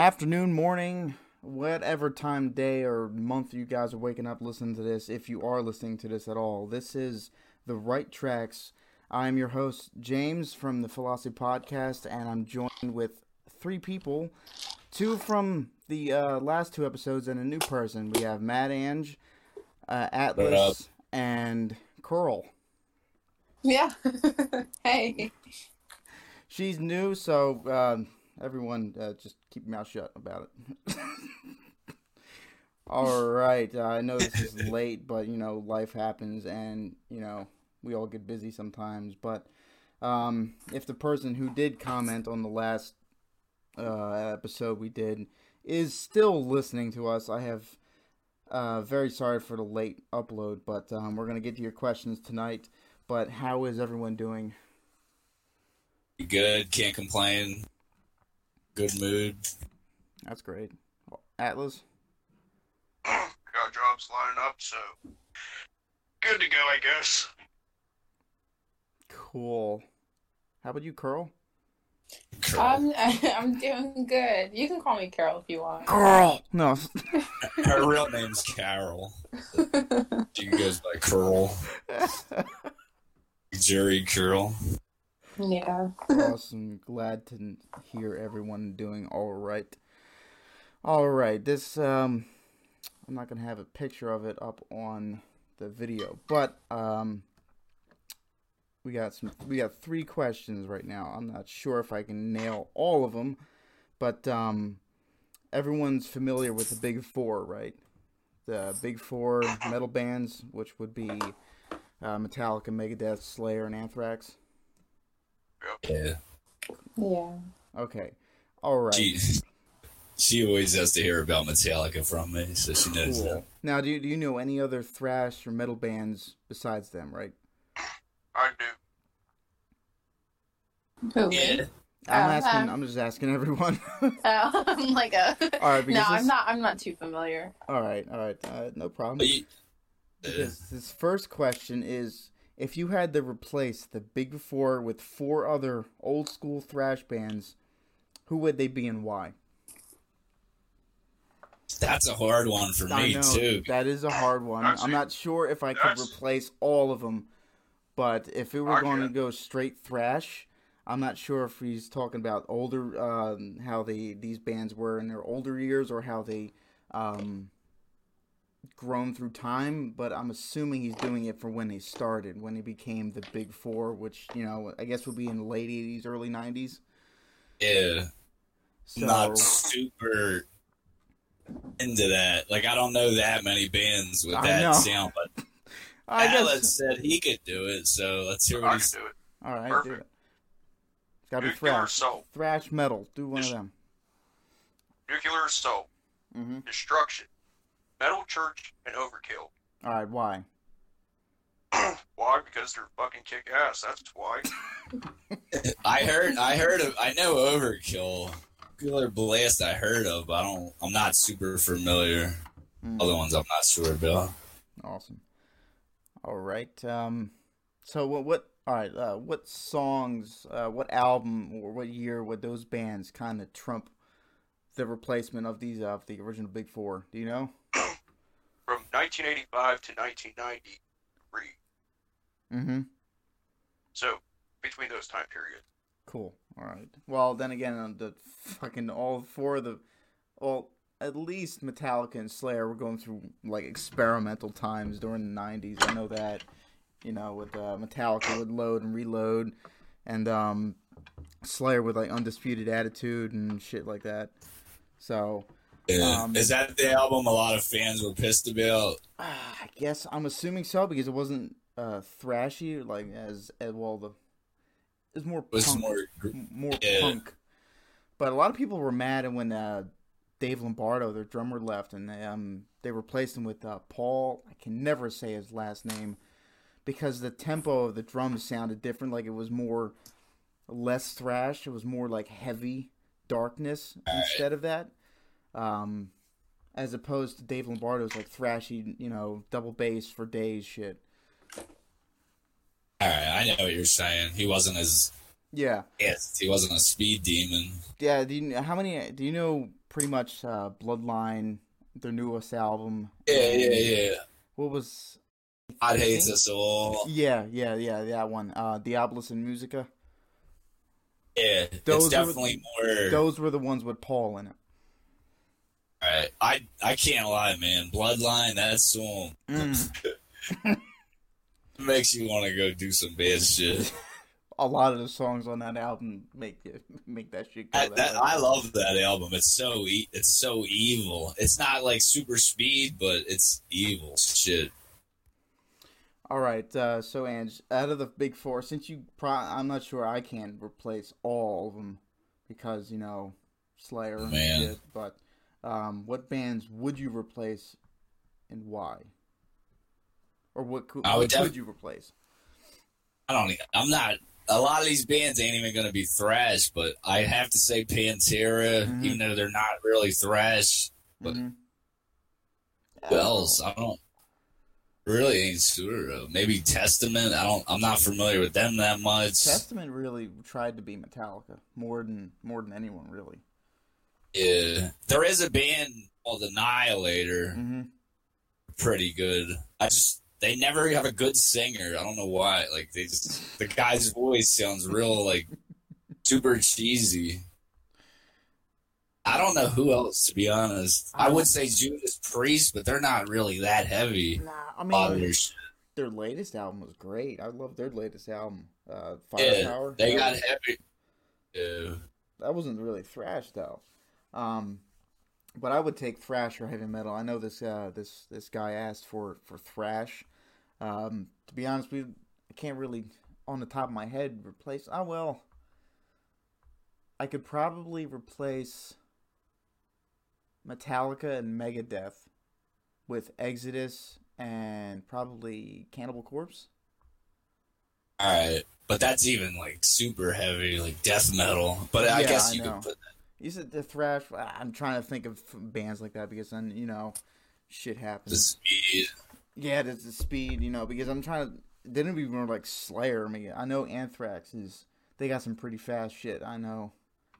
Good evening, afternoon, morning, whatever time, day, or month you guys are waking up listening to this, if you are listening to this at all. This is The Right Tracks. I'm your host, James from the Philosophy Podcast, and I'm joined with three people two from the uh, last two episodes and a new person. We have MadAng, uh, Atlas, and Curl. Yeah. hey. She's new, so um, everyone uh, just keep your mouth shut about it. all right, uh, I know this is late, but you know life happens, and you know we all get busy sometimes. But um, if the person who did comment on the last uh, episode we did is still listening to us, I have uh, very sorry for the late upload, but um, we're gonna get to your questions tonight. But how is everyone doing? Good, can't complain. Good mood. That's great. Atlas? Got jobs lining up, so good to go, I guess. Cool. How about you, Curl? I'm I'm doing good. You can call me Carol if you want. Curl! No. Her real name's Carol. She goes by Curl. Jerry Curl. Yeah. awesome. Glad to hear everyone doing all right. All right. This, um, I'm not to have a picture of it up on the video, but, um, we got some, we got three questions right now. I'm not sure if I can nail all of them, but, um, everyone's familiar with the big four, right? The big four metal bands, which would be uh, Metallica, Megadeth, Slayer, and Anthrax. Yeah. Yeah. Okay. All right. She, she always has to hear about Metallica from me, so she knows Cool. Now, do you, do you know any other thrash or metal bands besides them? Right. I do. Who? Yeah. I'm Oh, asking. I'm just asking everyone. Oh, I'm like a. all right. no, Because I'm not. I'm not too familiar. All right. All right. Uh, no problem. You, uh, Because this first question is: If you had to replace the Big Four with four other old school thrash bands, who would they be and why? that's a hard one for I me, know too. that is a hard one. That's- I'm not sure if I could replace all of them, but if it were I going to go straight thrash, I'm not sure if he's talking about older, um, how they these bands were in their older years or how they um, grown through time. But I'm assuming he's doing it for when they started, when they became the Big Four, which you know I guess would be in the late '80s, early '90s. Yeah. So Not super into that. Like, I don't know that many bands with I that know. sound, but I guess. Alex said he could do it, so let's hear what I he's can do it. All right, do Perfect. it. It's gotta be Nuclear thrash, thrash metal. Do one of them. Nuclear assault, hmm destruction, metal church, and overkill. All right, why? Why? Because they're fucking kick ass. That's why. I heard, I heard of, I know Overkill, Killer Blast. I heard of, but I don't. I'm not super familiar. Mm. Other ones, I'm not sure about. Awesome. All right. Um, so what? What? All right. Uh, what songs? Uh, what album or what year would those bands kind of trump the replacement of these of the original Big Four? Do you know? From 1985 to 1993. Mm-hmm. So between those time periods. Cool. All right. Well, then again, uh, the fucking all four of the, well, at least Metallica and Slayer were going through like experimental times during the '90s. I know that. You know, with uh, Metallica would load and reload, and um, Slayer with like Undisputed Attitude and shit like that. So Yeah. Um, Is that the album a lot of fans were pissed about? uh, I guess I'm assuming so because it wasn't uh, thrashy like as, as well. The it's more It was punk. more. more Yeah. punk. But a lot of people were mad when uh, Dave Lombardo, their drummer, left, and they, um, they replaced him with uh, Paul. I can never say his last name because the tempo of the drums sounded different. Like it was more less thrash. It was more like heavy darkness instead of that. Um, as opposed to Dave Lombardo's like thrashy, you know, double bass for days shit. All right, I know what you're saying. He wasn't as Yeah, Yes, he wasn't a speed demon. yeah. Do you, how many? Do you know pretty much uh, Bloodline, their newest album? Yeah, yeah, yeah. What was? God hates us all. Yeah, yeah, yeah. That one. Uh, Diabolus in Musica. Yeah, Those it's definitely more. Those were the ones with Paul in it. Right. I I can't lie, man. Bloodline, that song Mm. makes you want to go do some bad shit. A lot of the songs on that album make it make that shit go. I, that that. I love that album. It's so e- it's so evil. It's not like super speed, but it's evil shit. All right, uh, so Ange, out of the big four, since you, pro- I'm not sure I can replace all of them because you know Slayer Man. shit. But um, what bands would you replace, and why? Or what could, I what would def- could you replace? I don't. I'm not. A lot of these bands ain't even gonna be thrash, but I have to say Pantera, Mhm. even though they're not really thrash. But Mhm. who else? I don't. Really ain't sure. of. Maybe Testament. I don't. I'm not familiar with them that much. Testament really tried to be Metallica more than more than anyone really. Yeah, there is a band called Annihilator. hmm Pretty good. I just they never have a good singer. I don't know why. Like they just the guy's voice sounds real like super cheesy. I don't know who else to be honest. I would say Judas Priest, but they're not really that heavy. Nah, I A lot of mean their their latest album was great. I love their latest album, uh, Yeah, Firepower. they That got was- heavy. Yeah. that wasn't really thrash though. Um, but I would take thrash or heavy metal. I know this uh, this this guy asked for for thrash. Um, to be honest, we I can't really on the top of my head replace. Oh well, I could probably replace Metallica and Megadeth with Exodus and probably Cannibal Corpse. All right, but that's even like super heavy, like death metal. But I Yeah, guess you know. could put You said the thrash. I'm trying to think of bands like that because then you know, shit the happens. speed. Yeah, there's the speed, you know, because I'm trying to. They didn't even like Slayer. Mean, I know Anthrax is. They got some pretty fast shit. I know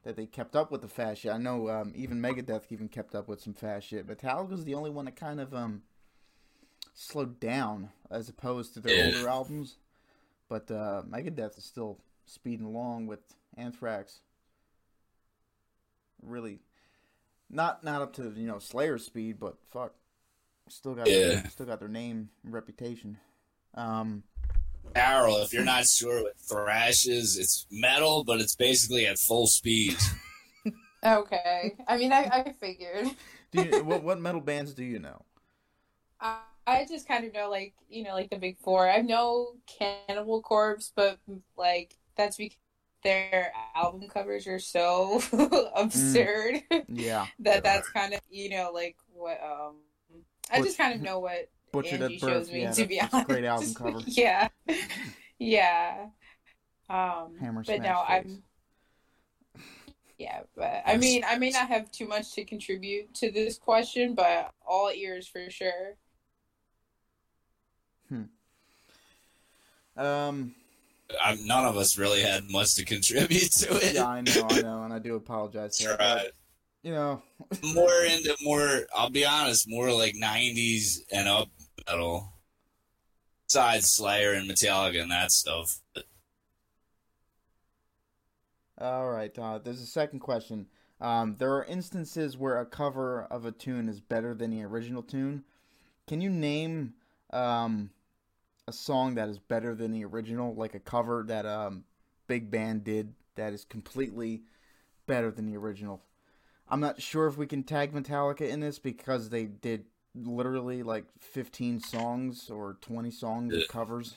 that they kept up with the fast shit. I know um, even Megadeth even kept up with some fast shit. Metallica's the only one that kind of um slowed down as opposed to their Yeah. older albums. But uh, Megadeth is still speeding along with Anthrax. Really, not not up to you know Slayer speed, but fuck, still got Yeah. still got their name and reputation. Um, Carol, if you're not sure what thrash is, it's metal, but it's basically at full speed. Okay. I mean, I, I figured. do you, what what metal bands do you know? I, I just kind of know, like, you know, like the big four. I know Cannibal Corpse, but, like, that's because their album covers are so absurd Yeah, that that's kind of, you know, like what, um, I Butch- just kind of know what Butchered Angie at Birth. shows me, yeah, to be honest. great album cover. yeah. Yeah. Um, Hammer but smash no, face. I'm. Yeah, but I mean, I may not have too much to contribute to this question, but all ears for sure. Hmm. Um, i none of us really had much to contribute to it. yeah, I know, I know, and I do apologize. For that, but, you know, More into more, I'll be honest, more like 90s and up metal. Besides Slayer and Metallica and that stuff. All right. Uh, there's a second question. Um, there are instances where a cover of a tune is better than the original tune. Can you name um, a song that is better than the original, like a cover that um, Big Band did that is completely better than the original? I'm not sure if we can tag Metallica in this because they did literally like 15 songs or 20 songs of covers.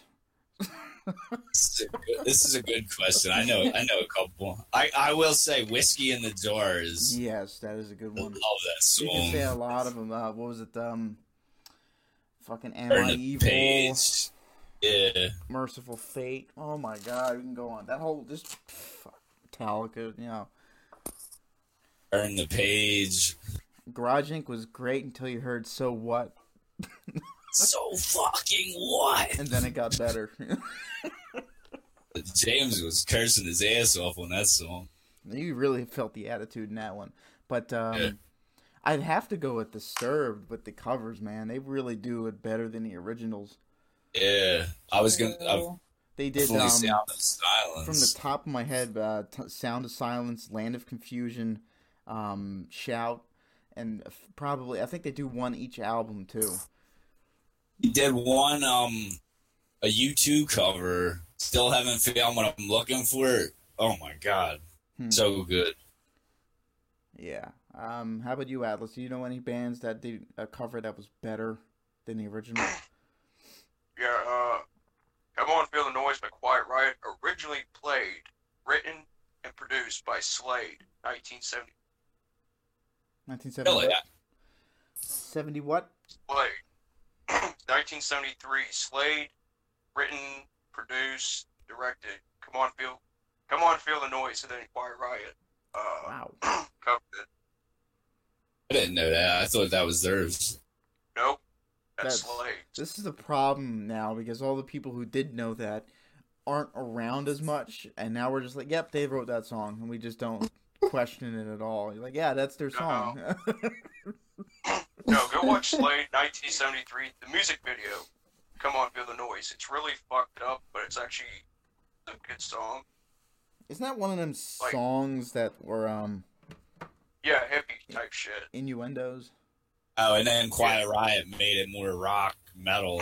This is, a good, this is a good question. I know I know a couple. I, I will say Whiskey in the Doors. Yes, that is a good I one. love that song. You can say a lot of them. Uh, what was it? Um, fucking Am I Evil? page. Yeah. Mercyful Fate. Oh my God, we can go on. That whole this fuck, Metallica. You know, Turn the page. Garage Inc. was great until you heard So What, So fucking what? and then it got better. James was cursing his ass off on that song. You really felt the attitude in that one. But um, Yeah. I'd have to go with Disturbed with the covers, man. They really do it better than the originals. Yeah, I was gonna. I Ooh. They did um, sound of silence. from the top of my head, uh, t- Sound of Silence, Land of Confusion, um, Shout, and f- probably I think they do one each album too. He did one um a U2 cover. Still haven't found what I'm looking for. Oh my god, Hmm. so good. Yeah. Um, how about you, Atlas? Do you know any bands that did a cover that was better than the original? Yeah, uh, Come On Feel the Noise by Quiet Riot, originally played, written, and produced by Slade, 1970. 1970. Really, I- 70 what? Slade. 1973, Slade, written, produced, directed. Come On Feel, Come On Feel the Noise, and then Quiet Riot. Uh, Wow. covered it. I didn't know that. I thought that was theirs. Nope, that's, That's-. This is the problem now because all the people who did know that aren't around as much, and now we're just like, yep, they wrote that song, and we just don't question it at all. You're like, yeah, that's their song. No, go watch Slade 1973, the music video. Come on, feel the noise. It's really fucked up, but it's actually a good song. Isn't that one of them Like- songs that were um Yeah, hippie type shit. innuendos? Oh, and then Quiet Riot made it more rock metal.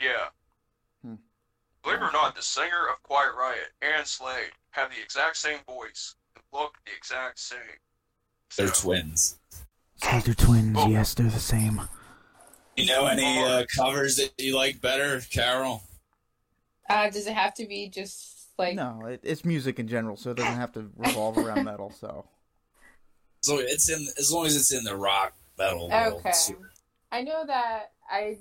Yeah. Hmm. Believe it or not, the singer of Quiet Riot and Slade have the exact same voice and look the exact same. They're So, twins. So they're twins. Oh. Yes, they're the same. You know any uh, covers that you like better, Carol? Uh, does it have to be just like No, it, it's music in general, so it doesn't have to revolve around metal. So So it's in as long as it's in the rock metal world. Okay. I know that I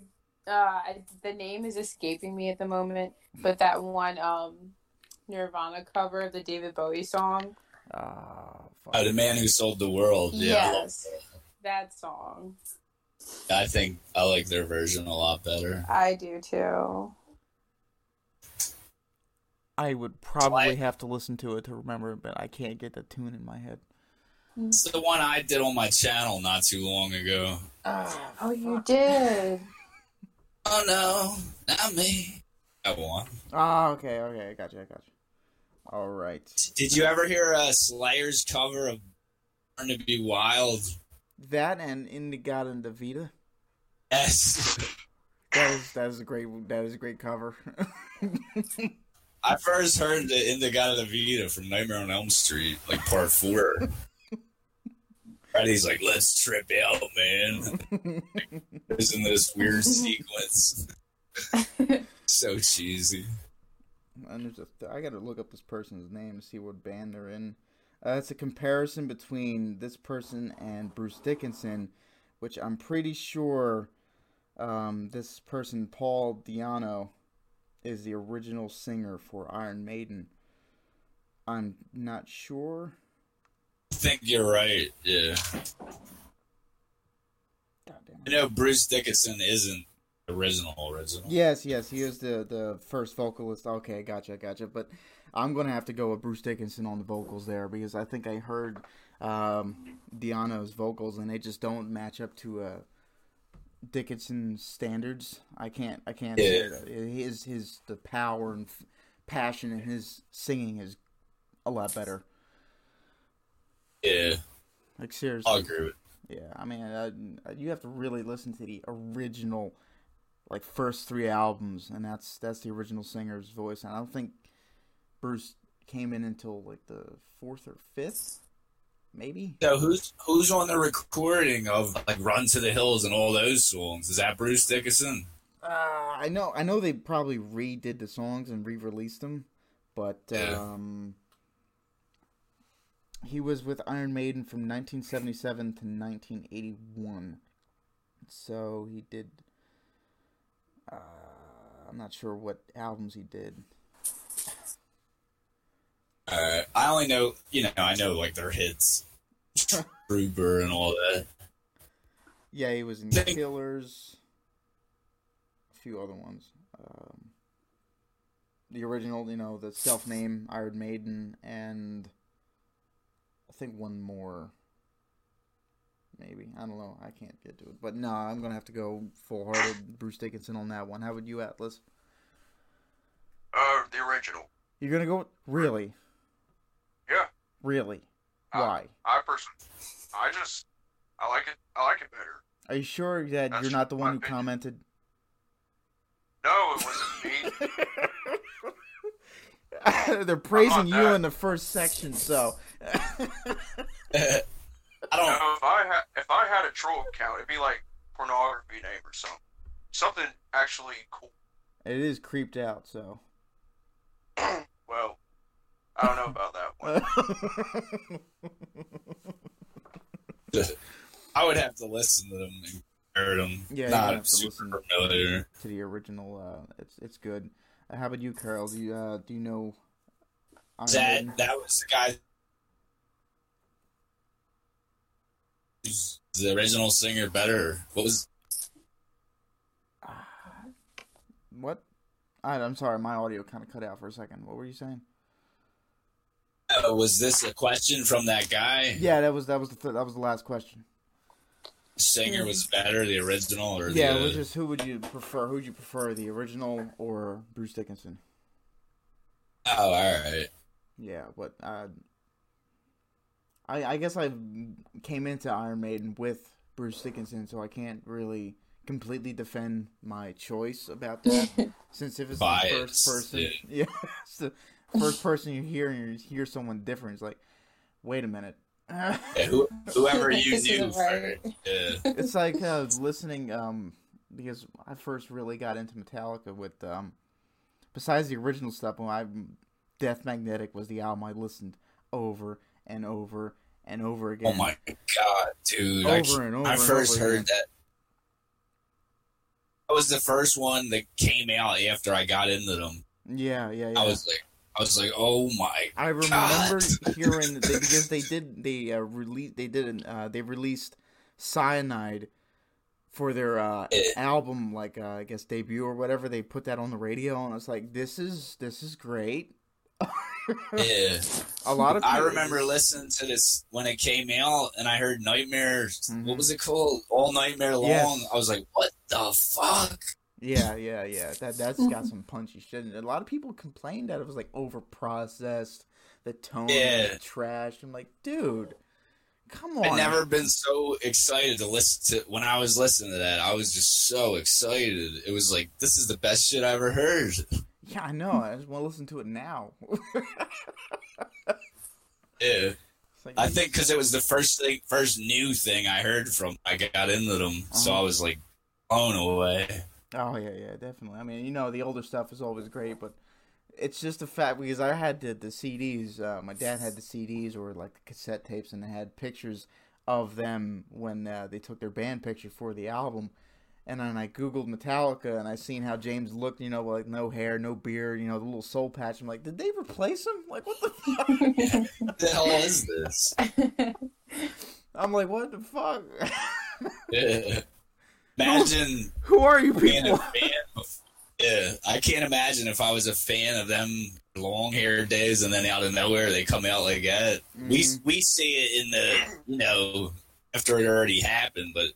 uh I, the name is escaping me at the moment, but that one um Nirvana cover of the David Bowie song. ah, fuck. Oh, the man who sold the world. Yeah, Yes. That song. I think I like their version a lot better. I do too. I would probably Like- have to listen to it to remember but I can't get the tune in my head. It's the one I did on my channel not too long ago. Oh, you did. Oh no, not me. That one. Ah, okay, okay, I got you, I got you. All right, Did you ever hear a Slayer's cover of Born to Be Wild? that and In-A-Gadda-Da-Vida. Yes. That is that is a great that is a great cover. I first heard the In-A-Gadda-Da-Vida from Nightmare on Elm Street, like part four. Freddy's like, let's trip out, man. Isn't this weird sequence. so cheesy. and there's a, I gotta look up this person's name to see what band they're in. Uh, it's a comparison between this person and Bruce Dickinson, which I'm pretty sure um, this person, Paul Di'Anno, is the original singer for Iron Maiden. I'm not sure. I think you're right. Yeah. I know Bruce Dickinson isn't original original. Yes, yes, he is the the first vocalist. Okay, gotcha, gotcha. But I'm gonna have to go with Bruce Dickinson on the vocals there because I think I heard um, Di'Anno's vocals and they just don't match up to uh, Dickinson standards. I can't, I can't Yeah. His his the power and f- passion in his singing is a lot better. Yeah, Like seriously, I'll agree with. Yeah, I mean, uh, you have to really listen to the original, like first three albums, and that's that's the original singer's voice. And I don't think Bruce came in until like the fourth or fifth, maybe. So who's who's on the recording of like Run to the Hills and all those songs? Is that Bruce Dickinson? Uh, I know, I know they probably redid the songs and re-released them, but Yeah. um, he was with Iron Maiden from 1977 to 1981. So he did. Uh, I'm not sure what albums he did. Uh, I only know, you know, I know like their hits, Gruber and all that. Yeah, he was in Killers. A few other ones. Um, the original, you know, the self name Iron Maiden, and think one more. Maybe I don't know. I can't get to it, but no, I'm gonna have to go full hearted Bruce Dickinson on that one. How would you, Atlas? Uh, the original. You're gonna go really, Yeah. really? Uh, Why? I personally, I just, I like it. I like it better. Are you sure that That's you're not the one who opinion. commented? No, it wasn't me. They're praising you that. in the first section, so I don't. No, if I had if I had a troll account, it'd be like pornography name or something. Something actually cool. it is creeped out. So Well, I don't know about that one. I would have to listen to them and compare them. Yeah, not have to super familiar. to the original. Uh, it's it's good. Uh, how about you, Carol? Do you uh, do you know? Iron Maiden? That that was the guy. The original singer better. What was What? I, I'm sorry, my audio kind of cut out for a second. What were you saying? uh, was this a question from that guy? Yeah, that was that was the th- that was the last question. Singer was better, the original or Yeah, the it was just who would you prefer? Who would you prefer, the original or Bruce Dickinson? Oh, all right. Yeah, but uh, I I guess I came into Iron Maiden with Bruce Dickinson, so I can't really completely defend my choice about that. since if it's the first person, yeah. yeah, it's the first person you hear and you hear someone different, it's like, wait a minute. Yeah, who, whoever you This knew right. Yeah. it's like uh, listening um because I first really got into Metallica with um besides the original stuff when I Death Magnetic was the album I listened over and over and over again. Oh my god, dude! Over I, Over and over I first over heard again. that. That was the first one that came out after I got into them. Yeah, yeah, yeah. I was like, I was like, oh my I remember God. hearing they, because they did they uh, release they did an, uh, they released Cyanide for their uh, album like uh, I guess debut or whatever they put that on the radio and I was like this is this is great. yeah. A lot of I remember listening to this when it came out, and I heard Nightmares. Mhm. What was it called? All Nightmare Long. Yes. I was like, what the fuck? Yeah, yeah, yeah. That that's got some punchy shit. And a lot of people complained that it was like over processed, the tone Yeah. was trash. I'm like, dude, come on. I'd never been so excited to listen to. When I was listening to that, I was just so excited. It was like, this is the best shit I ever heard. Yeah, I know. I just want to listen to it now. Yeah. Like, I think because it was the first thing, first new thing I heard from. I got into them, so Uh-huh. I was like blown away. Oh yeah, yeah, definitely. I mean, you know, the older stuff is always great, but it's just the fact because I had the the CDs. Uh, my dad had the CDs or like the cassette tapes, and they had pictures of them when uh, they took their band picture for the album. And then I googled Metallica, and I seen how James looked. You know, like no hair, no beard. You know, the little soul patch. I'm like, did they replace him? Like, what the fuck? What the hell is this? I'm like, what the fuck? Yeah. Imagine Who are you being a people? fan. Of, yeah, I can't imagine if I was a fan of them long hair days, and then out of nowhere they come out like that. We Mhm. we see it in the you know after it already happened, but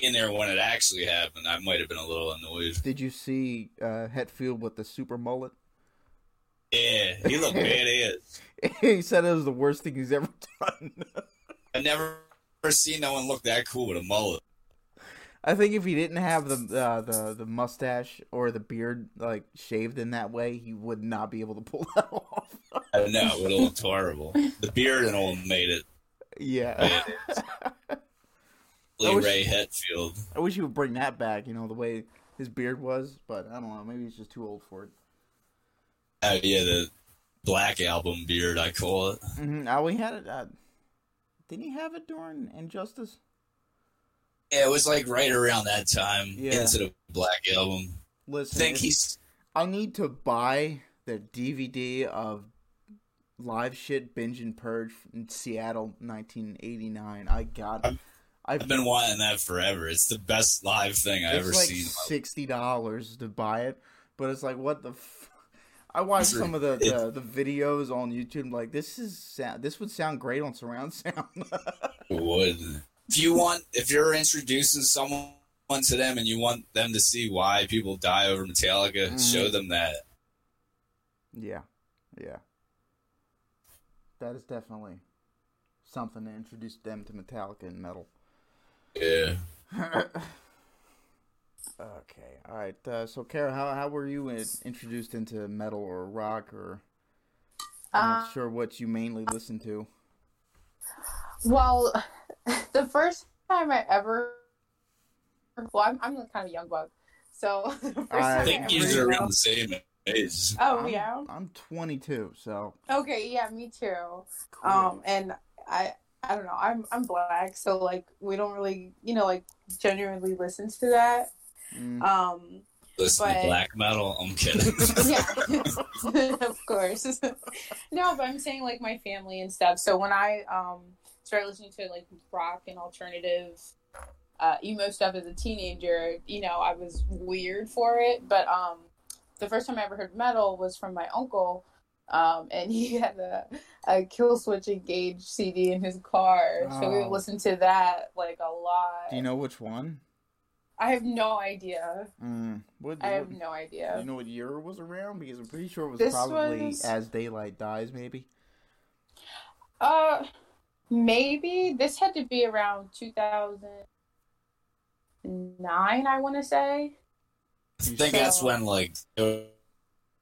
being there when it actually happened, I might have been a little annoyed. Did you see uh, Hetfield with the super mullet? Yeah, he looked badass. he said it was the worst thing he's ever done. I never seen no one look that cool with a mullet. I think if he didn't have the uh, the the mustache or the beard like shaved in that way, he would not be able to pull that off. I know, it looked horrible. The beard and all made it. yeah, Lee wish- Ray Hetfield. I wish he would bring that back. You know the way his beard was, but I don't know. Maybe he's just too old for it. Oh yeah, the Black Album beard, I call it. Mm-hmm. Oh, he had it. Uh, didn't he have it during Injustice? Yeah, it was like right around that time Yeah. into the Black Album. I Listen, think he's I need to buy the DVD of Live Shit Binge and Purge in Seattle, 1989. I got it. I've, I've been wanting that forever. It's the best live thing I it's ever like seen. sixty dollars to buy it, but it's like what the. F- I watched some of the, the, the videos on YouTube. Like this is sound, this would sound great on surround sound. would. If you want, if you're introducing someone to them and you want them to see why people die over Metallica, Mhm. show them that. yeah, yeah. That is definitely something to introduce them to Metallica and metal. Yeah. okay, all right. Uh, so, Kara, how how were you in, introduced into metal or rock or? I'm not Uh, sure what you mainly listen to. Well, the first time I ever, well, I'm, I'm kind of young bug, so the first I time I think ever you're around the same age. Oh I'm, yeah. I'm 22, so Okay, yeah, me too. Um, and I, I don't know. I'm I'm black, so like we don't really, you know, like genuinely listen to that. mm, Um, Listen but- to black metal. I'm kidding. yeah, of course. no, but I'm saying like my family and stuff. So when I um started listening to like rock and alternative uh, emo stuff as a teenager, you know, I was weird for it. But um, the first time I ever heard metal was from my uncle. Um, and he had a, a Killswitch Engage CD in his car, so we would Oh. listen to that like a lot. do you know which one? I have no idea. Mm, what, I have what- no do idea. you know what year it was around? Because I'm pretty sure it was This probably was- as daylight dies, maybe. Uh, maybe this had to be around 2009. I want to say. I think that's when like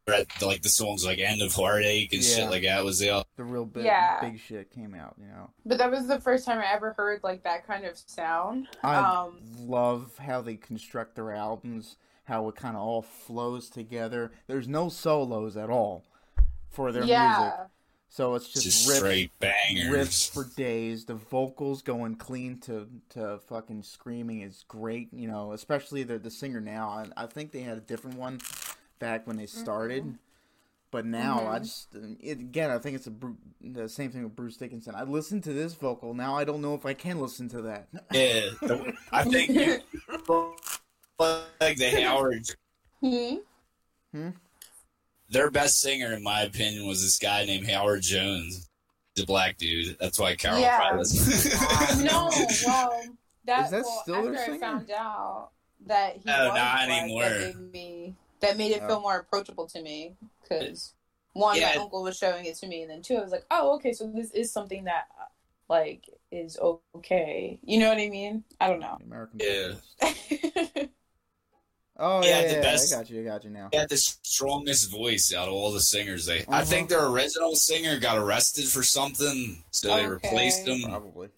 they were at, like the songs like "End of Heartache" and Yeah. shit like that was out. The real big Yeah. big shit came out. You know, But that was the first time I ever heard like that kind of sound. I Um, love how they construct their albums. How it kind of all flows together. There's no solos at all for their music, so it's just, Just riffs, straight bangers. riffs for days. The vocals going clean to to fucking screaming is great. You know, especially the the singer now. I, I think they had a different one back when they started, but now I Mhm. just it, again I think it's a the same thing with Bruce Dickinson. I listened to this vocal now. I don't know if I can listen to that. Yeah, the- I think you, like the Howard. hmm? Their best singer, in my opinion, was this guy named Howard Jones. The black dude. That's why Carol Yeah. probably listened. no, well, that, Is that well, still after I found out that he No, was not black, anymore. That made me that made it feel more approachable to me because one, Yeah. my uncle was showing it to me, and then two, I was like, oh, okay, so this is something that uh, like is okay. You know what I mean? I don't know. American Yeah. Oh He yeah, the yeah, best- I got you. I got you now. He had the strongest voice out of all the singers. They, I Uh-huh. think their original singer got arrested for something, so they replaced him. Probably.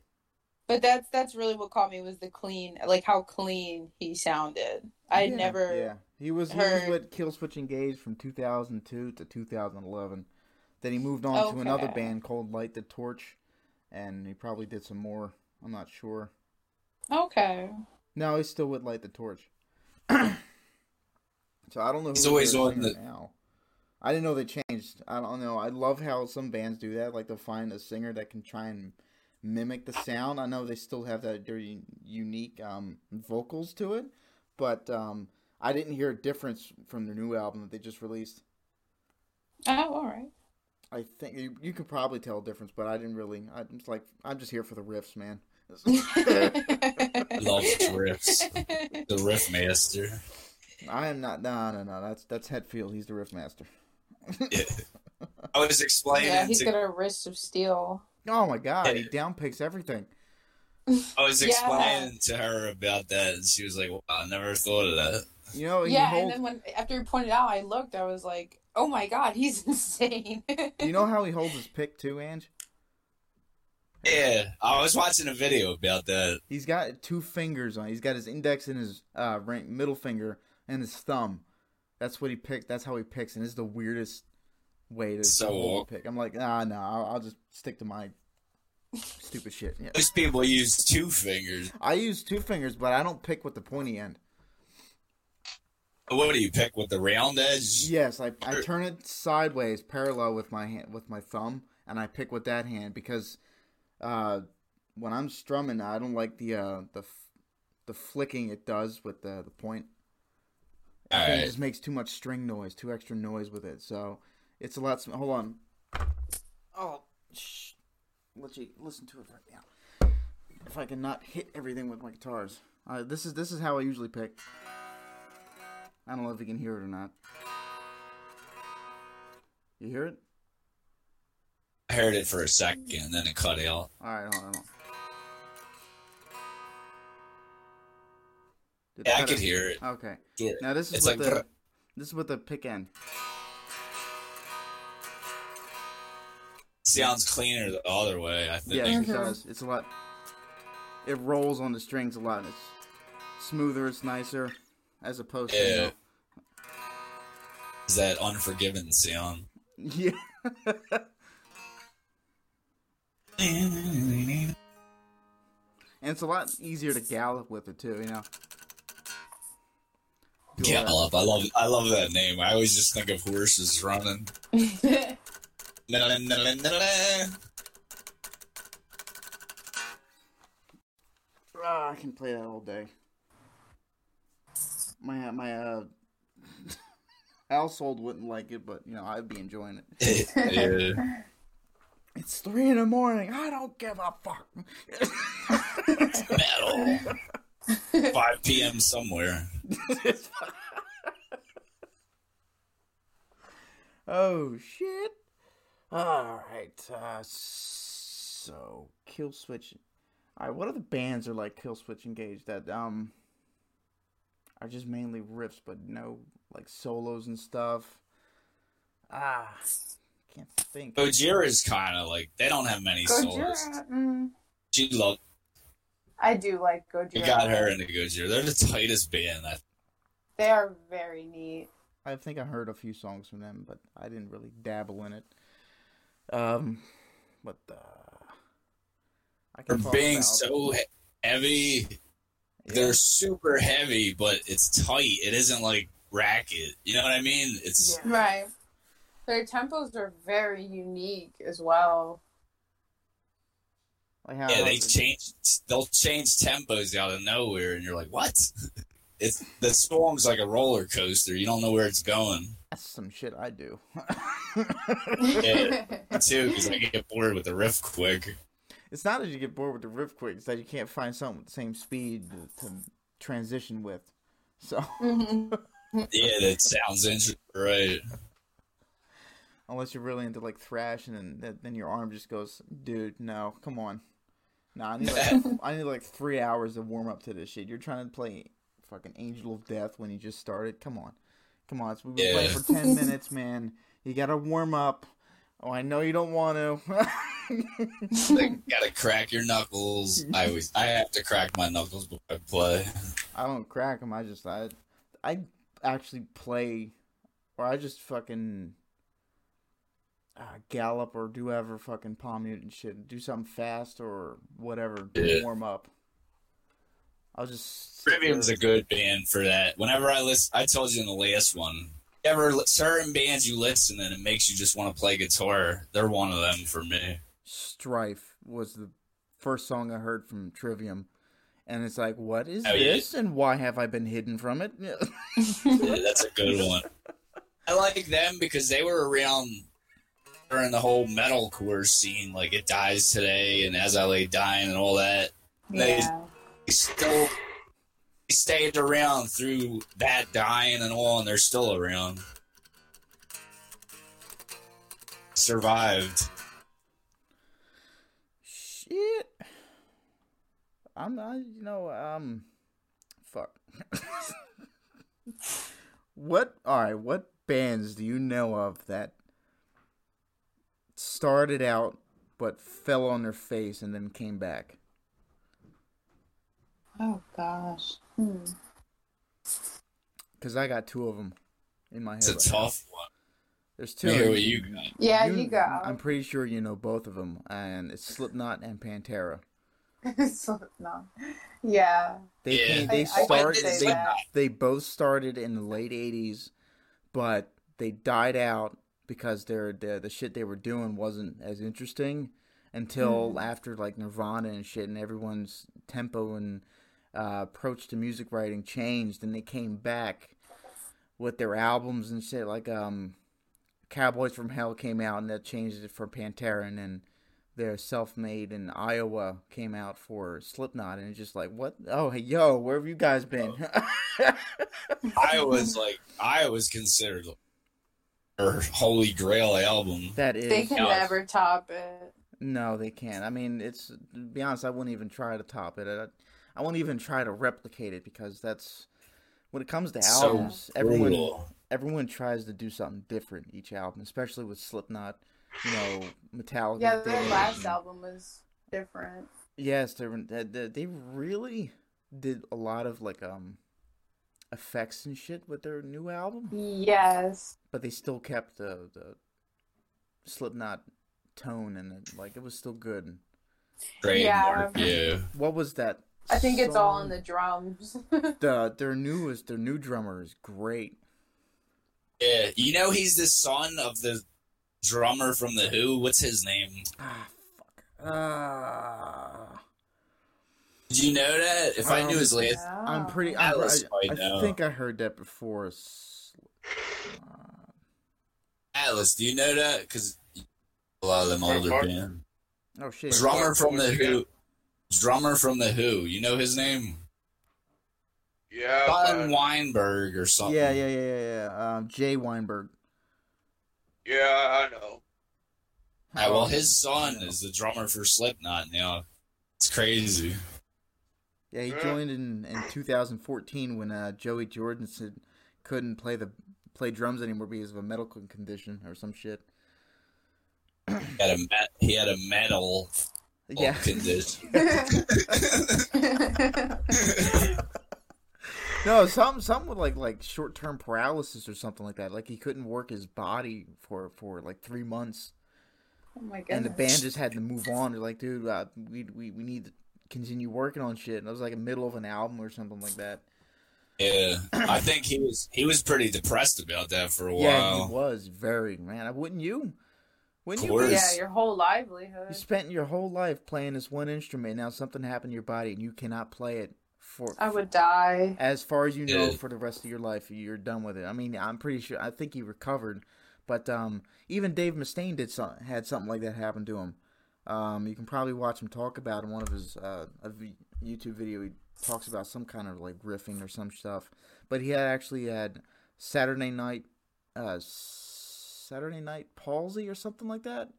But that's that's really what caught me was the clean, like how clean he sounded. I Yeah, never. Yeah, he was he was heard- with Killswitch Engage from 2002 to 2011. Then he moved on to another band called Light the Torch, and he probably did some more. I'm not sure. Okay. No, he's still with Light the Torch. so I don't know. He's who's always on the- now. I didn't know they changed. I don't know. I love how some bands do that. Like they'll find a singer that can try and mimic the sound. I know they still have that very unique um, vocals to it, but um, I didn't hear a difference from their new album that they just released. Oh, all right. I think you, you could probably tell a difference, but I didn't really. I'm just like I'm just here for the riffs, man. Love riffs. The riff master. I am not. No, no, no. That's that's Hetfield. He's the riff master. I was explaining yeah, he's to got a wrist of steel. Oh my god, he downpicks everything. I was Yeah. explaining to her about that, and she was like, "Wow, I never thought of that." You know, yeah, holds. and then when after he pointed out, I looked. I was like, "Oh my god, he's insane." you know how he holds his pick too, Ange? Yeah, I was watching a video about that. He's got two fingers on. He's got his index and his uh, ring, middle finger and his thumb. That's what he picked. That's how he picks, and it's the weirdest way to So hold a pick. I'm like, ah, no, I'll, I'll just stick to my stupid shit. Yeah. Most people use two fingers. I use two fingers, but I don't pick with the pointy end. What do you pick with the round edge? Yes, I, I turn it sideways, parallel with my hand, with my thumb, and I pick with that hand because uh, when I'm strumming, I don't like the uh, the the flicking it does with the the point. I think Alright. it just makes too much string noise, too extra noise with it. So it's a lot. Sm- Hold on. Oh, shh. Let you listen to it right now. If I can not hit everything with my guitars. Uh, this is this is how I usually pick. I don't know if you can hear it or not. You hear it? I heard it for a second, then it cut out. All right, hold on. Hold on. Did it Yeah, I cut could it? hear it. Okay. Sure. Now this is It's with like the this is with the pick end. Sounds cleaner the other way. I think. Yeah, it mm-hmm. does. It's a lot. It rolls on the strings a lot. It's smoother. It's nicer, as opposed to. You know, Is that unforgiven sound? yeah. and it's a lot easier to gallop with it too. You know. Do Gallop. I love. I love that name. I always just think of horses running. Ah, I can play that all day. My my uh household wouldn't like it, but you know I'd be enjoying it. yeah. It's three in the morning. I don't give a fuck. Metal. 5 p.m. somewhere. oh shit! All right. Uh, so Killswitch. All right. What other bands are like Killswitch engaged that um are just mainly riffs, but no like solos and stuff? Ah, can't think. Gojira's kind of like they don't have many solos. Mm, She love. I do like Gojira. You got her into Gojira. They're the tightest band. I They are very neat. I think I heard a few songs from them, but I didn't really dabble in it. Um, but uh, I for can talk being about- so heavy. Yeah. They're super heavy, but it's tight. It isn't like racket. You know what I mean? It's Right. Their tempos are very unique as well. like yeah. They change. They'll change tempos out of nowhere, and you're like, what? It's the song's like a roller coaster. You don't know where it's going. That's some shit I do. Yeah. Too, because I get bored with the riff quick. It's not that you get bored with the riff quick; it's that you can't find something with the same speed to, to transition with. So. Yeah, that sounds interesting. Right. unless you're really into like thrash, and then then- your arm just goes, dude, no, come on. Nah, I need like I need like three hours of warm up to this shit. You're trying to play fucking Angel of Death when you just started. Come on, come on. We've been playing for ten minutes, man. You gotta warm up. Oh, I know you don't want to. Like, gotta crack your knuckles. I always, I have to crack my knuckles before I play. I don't crack them. I just I I actually play, or I just fucking uh, gallop or do ever fucking palm mute and shit. Do something fast or whatever to Yeah. warm up. I'll just Trivium's a good band for that. Whenever I listen, I told you in the last one. Ever certain bands you listen and it makes you just want to play guitar. They're one of them for me. Strife was the first song I heard from Trivium. And it's like, what is Oh, yeah. this, and why have I been hidden from it? Yeah, that's a good one. I like them because they were around during the whole metalcore scene, like "It Dies Today" and "As I Lay Dying" and all that. They- Yeah. They still they stayed around through that dying and all, and they're still around. Survived. Shit. I'm not, you know, um, fuck. what, alright, what bands do you know of that started out but fell on their face and then came back? Oh gosh. Hmm. Because I got two of them in my head. It's a right now. tough one. There's two. I of hear them. what you got. Yeah, you, go. I'm pretty sure you know both of them, and it's Slipknot and Pantera. Slipknot. Yeah. They Yeah. came, they I- I would started say they, that. they both started in the late 80s but they died out because their the, the shit they were doing wasn't as interesting until Mm. after like Nirvana and shit and everyone's tempo and uh, approach to music writing changed and they came back with their albums and shit. Like um, Cowboys from Hell came out and that changed it for Pantera, and then their self-made in Iowa came out for Slipknot, and it's just like, what? Oh, hey, yo, where have you guys been? Oh. Iowa's like Iowa's considered her holy grail album. that is. They can Yeah. never top it. No, they can't. I mean, it's to be honest, I wouldn't even try to top it. I, I won't even try to replicate it because that's when it comes to So albums, everyone everyone tries to do something different each album, especially with Slipknot, you know, Metallica. Yeah, they- their last album was different. Yes, they were- they they- they really did a lot of like um effects and shit with their new album, Yes. but they still kept the the Slipknot tone and it, like it was still good. Trademark, Yeah. yeah. What was that? I think it's all in the drums. the their newest their new drummer is great. Yeah, you know he's the son of the drummer from the Who. What's his name? Ah fuck. Ah. Did you know that? If I knew his Um, last, I'm pretty. I, Atlas I, might I think I heard that before. Uh, Atlas, do you know that? Because a lot of them older Mark? band. oh shit. Drummer from the Who. Drummer from the Who. You know his name? Yeah, Colin Weinberg or something. Yeah, yeah, yeah, yeah, yeah. Um, Jay Weinberg. Yeah, I know. Yeah, well, his son is the drummer for Slipknot now. It's crazy. Yeah, he joined in, in 2014 when uh, Joey Jordison couldn't play the play drums anymore because of a medical condition or some shit. He had a he had a metal Yeah. condition. no, some some with like like short term paralysis or something like that. Like he couldn't work his body for for like three months, oh my god! and the band just had to move on. They're like, dude, uh, we we we need to continue working on shit. And it was like a middle of an album or something like that. Yeah, I think he was he was pretty depressed about that for a while. Yeah, while. he was very man. Wouldn't you? Wouldn't Of you? course. Yeah, your whole livelihood. You spent your whole life playing this one instrument. Now something happened to your body, and you cannot play it for. I would die. As far as you know, Yeah. for the rest of your life, you're done with it. I mean, I'm pretty sure. I think he recovered, but um, even Dave Mustaine did some, had something like that happen to him. Um, you can probably watch him talk about in one of his uh, a v- YouTube video. He talks about some kind of like riffing or some stuff, but he had actually had Saturday night, uh, Saturday night palsy or something like that.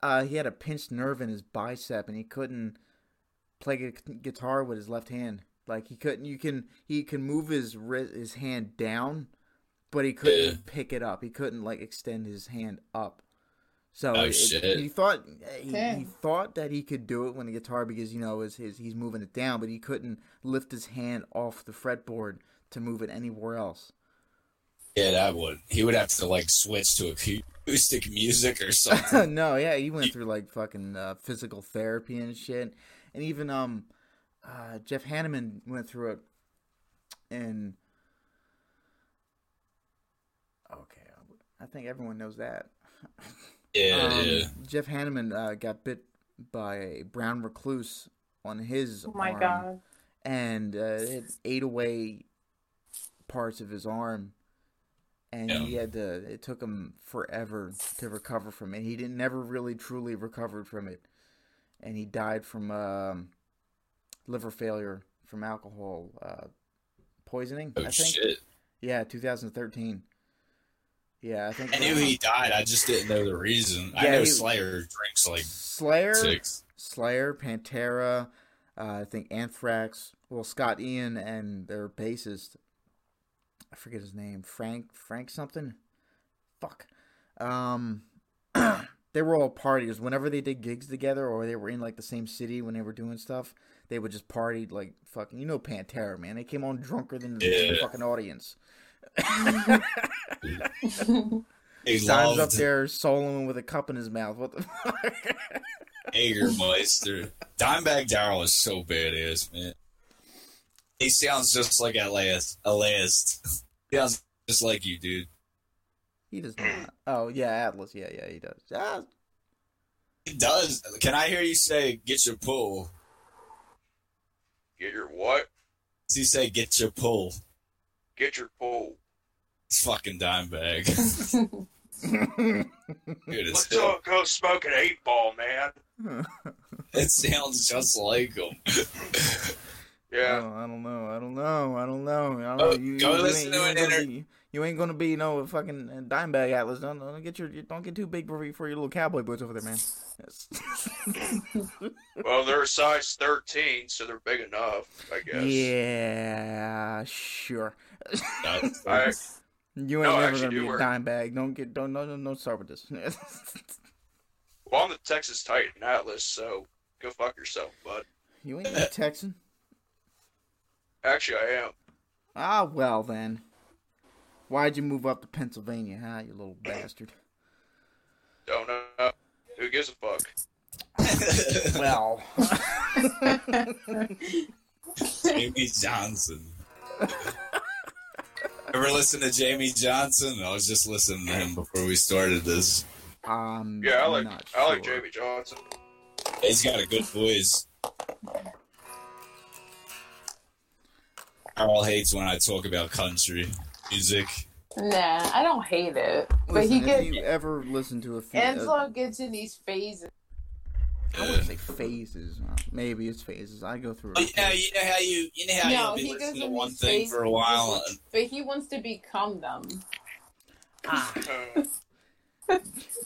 Uh, he had a pinched nerve in his bicep, and he couldn't play gu- guitar with his left hand. Like he couldn't. You can he can move his his hand down, but he couldn't Yeah. pick it up. He couldn't like extend his hand up. So Oh, it- shit. he thought he, he thought that he could do it when the guitar because you know his, his he's moving it down, but he couldn't lift his hand off the fretboard to move it anywhere else. Yeah, that would. He would have to like switch to acoustic music or something. no, yeah, he went through like fucking uh, physical therapy and shit, and even um, uh, Jeff Hanneman went through it, and okay, I think everyone knows that. Yeah, Um, yeah. Jeff Hanneman uh, got bit by a brown recluse on his Oh my arm, god. and uh, it ate away parts of his arm, and he had to. It took him forever to recover from it. He didn't never really truly recovered from it, and he died from um, liver failure from alcohol uh, poisoning. Oh I think. shit! Yeah, 2013. Yeah, I think. I knew he died. I just didn't know the reason. I know he- Slayer drinks like Slayer. six. Slayer, Pantera, uh, I think Anthrax. Well, Scott Ian and their bassist, I forget his name, Frank, Frank something. Fuck. Um, they were all partiers. Whenever they did gigs together, or they were in like the same city when they were doing stuff, they would just party like fucking. You know, Pantera, man. They came on drunker than the Yeah. fucking audience. He Dime's up there soloing with a cup in his mouth. What the fuck? Jägermeister. Dimebag Darrell is so badass, man. He sounds just like Elias. Elias. sounds just like you, dude. He does not. Oh yeah, Atlas. Yeah, yeah, he does. Ah, He does. Can I hear you say "get your pull"? Get your what? Does he say "get your pull"? Get your pull. It's fucking Dimebag. Dude, it's, Let's all go smoke an eight ball, man. it sounds just like him. Yeah. Oh, I don't know. I don't know. I don't know. I don't Oh, know. You, go you listen ain't, to an ain't gonna inter- be, you ain't gonna be you no fucking uh, dime bag atlas. Don't, don't get your don't get too big for, your- for your little cowboy boots over there, man. Yes. Well, they're a size 13, so they're big enough, I guess. yeah, sure. I, You ain't I never gonna do be a dime bag. Don't get don't no no no start with this. well, I'm the Texas Titan Atlas, so go fuck yourself, bud. you ain't a Texan. Actually, I am. Ah well then. Why'd you move up to Pennsylvania, huh, you little bastard? Don't know. Who gives a fuck? Well, Jamey Johnson. Ever listen to Jamey Johnson? I was just listening to him before we started this. um, Yeah, I like not I like. Jamey Johnson. He's got a good voice. Carl hates when I talk about country music. nah, I don't hate it, but Listen, he if gets you ever listen to a few, uh, gets in these phases. I wouldn't say phases. Uh, maybe it's phases. I go through. But it. you know, how you you know how No, you'll be he goes listening to in one thing phases. for a while. And, But he wants to become them. Ah,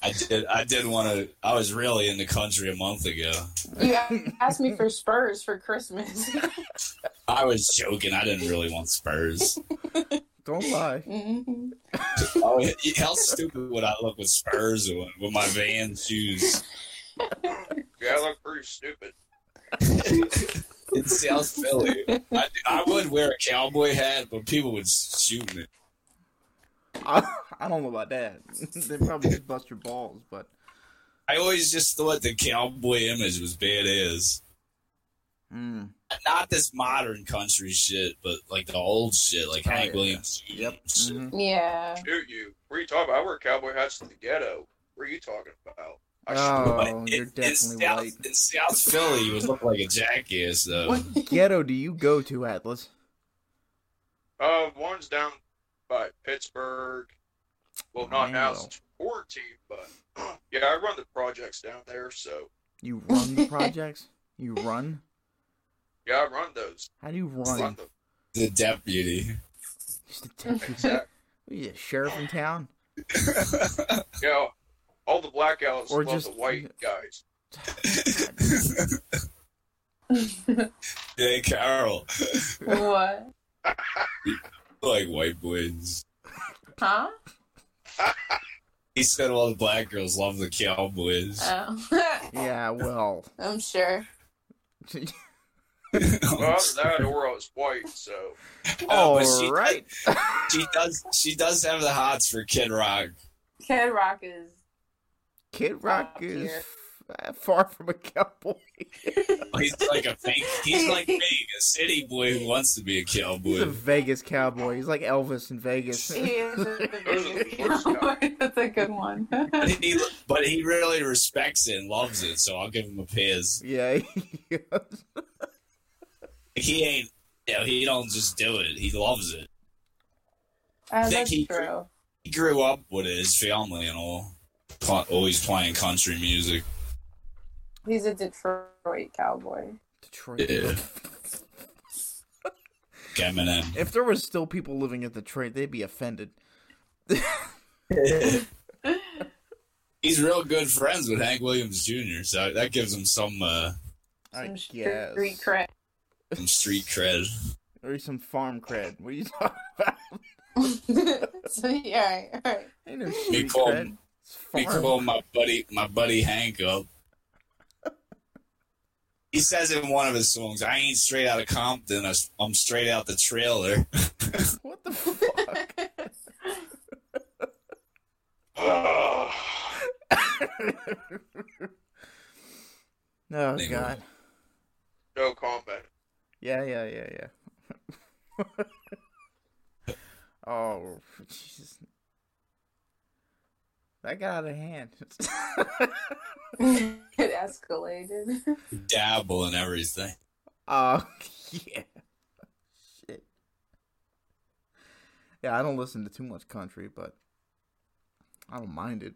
I did I did want to. I was really in the country a month ago. You asked me for Spurs for Christmas. I was joking. I didn't really want Spurs. don't lie. Mhm. Oh, how stupid would I look with Spurs on with my Van shoes? yeah, I look pretty stupid. in South Philly. I, I would wear a cowboy hat, but people would shoot me. I, I don't know about that. they probably just bust your balls, but I always just thought the cowboy image was badass. mm, Not this modern country shit, but like the old shit, like Oh, Hank yeah. Williams. yep. shit. mhm. Yeah. Shoot you. What are you talking about? I wear cowboy hats to the ghetto. What are you talking about? I Oh, But you're in- definitely in South, white. In South Philly, you would look like a jackass, though. What ghetto do you go to, Atlas? Uh, one's down by Pittsburgh. Well, not now Wow. since quarantine, but yeah, I run the projects down there, so You run the projects? You run? Yeah, I run those. How do you Run run? them. The deputy. Just a deputy. Exactly. What you, a sheriff in town? Yeah, all the blackouts Or love just- the white guys. hey, Carol. what? like white boys. Huh? He said all the black girls love the cowboys. Oh. Yeah, well. I'm sure. Well, other than that, or I was white, so Oh, but she, All right. she does. She does have the hots for Kid Rock. Kid Rock is. Kid Rock Top is tier. f- far from a cowboy. He's like a fake. He's like me, a city boy who wants to be a cowboy. He's a. Vegas cowboy. He's like Elvis in Vegas. He is a Those are the big worst cowboy. That's a good one. But he, but he really respects it and loves it, so I'll give him a piss. yeah. He ain't. You know, he don't just do it. He loves it. Uh, think that's he- true. He grew up with his family and all. Pl- Always playing country music. He's a Detroit cowboy. Detroit. Yeah. Eminem. If there was still people living in Detroit, they'd be offended. He's real good friends with Hank Williams Jr., so that gives him some uh, I Some guess. street cred. Some street cred. Or some farm cred. What are you talking about? so yeah, all right. Ain't no We street call cred. him, It's we farm. call my buddy my buddy Hank up. He says in one of his songs, "I ain't straight out of Compton. I- I'm straight out the trailer." What the fuck? oh Nigga. god. no comment. Yeah, yeah, yeah, yeah. oh, Jesus. That got out of hand. it escalated. Dabble and everything. Oh, yeah. Shit. Yeah, I don't listen to too much country, but I don't mind it.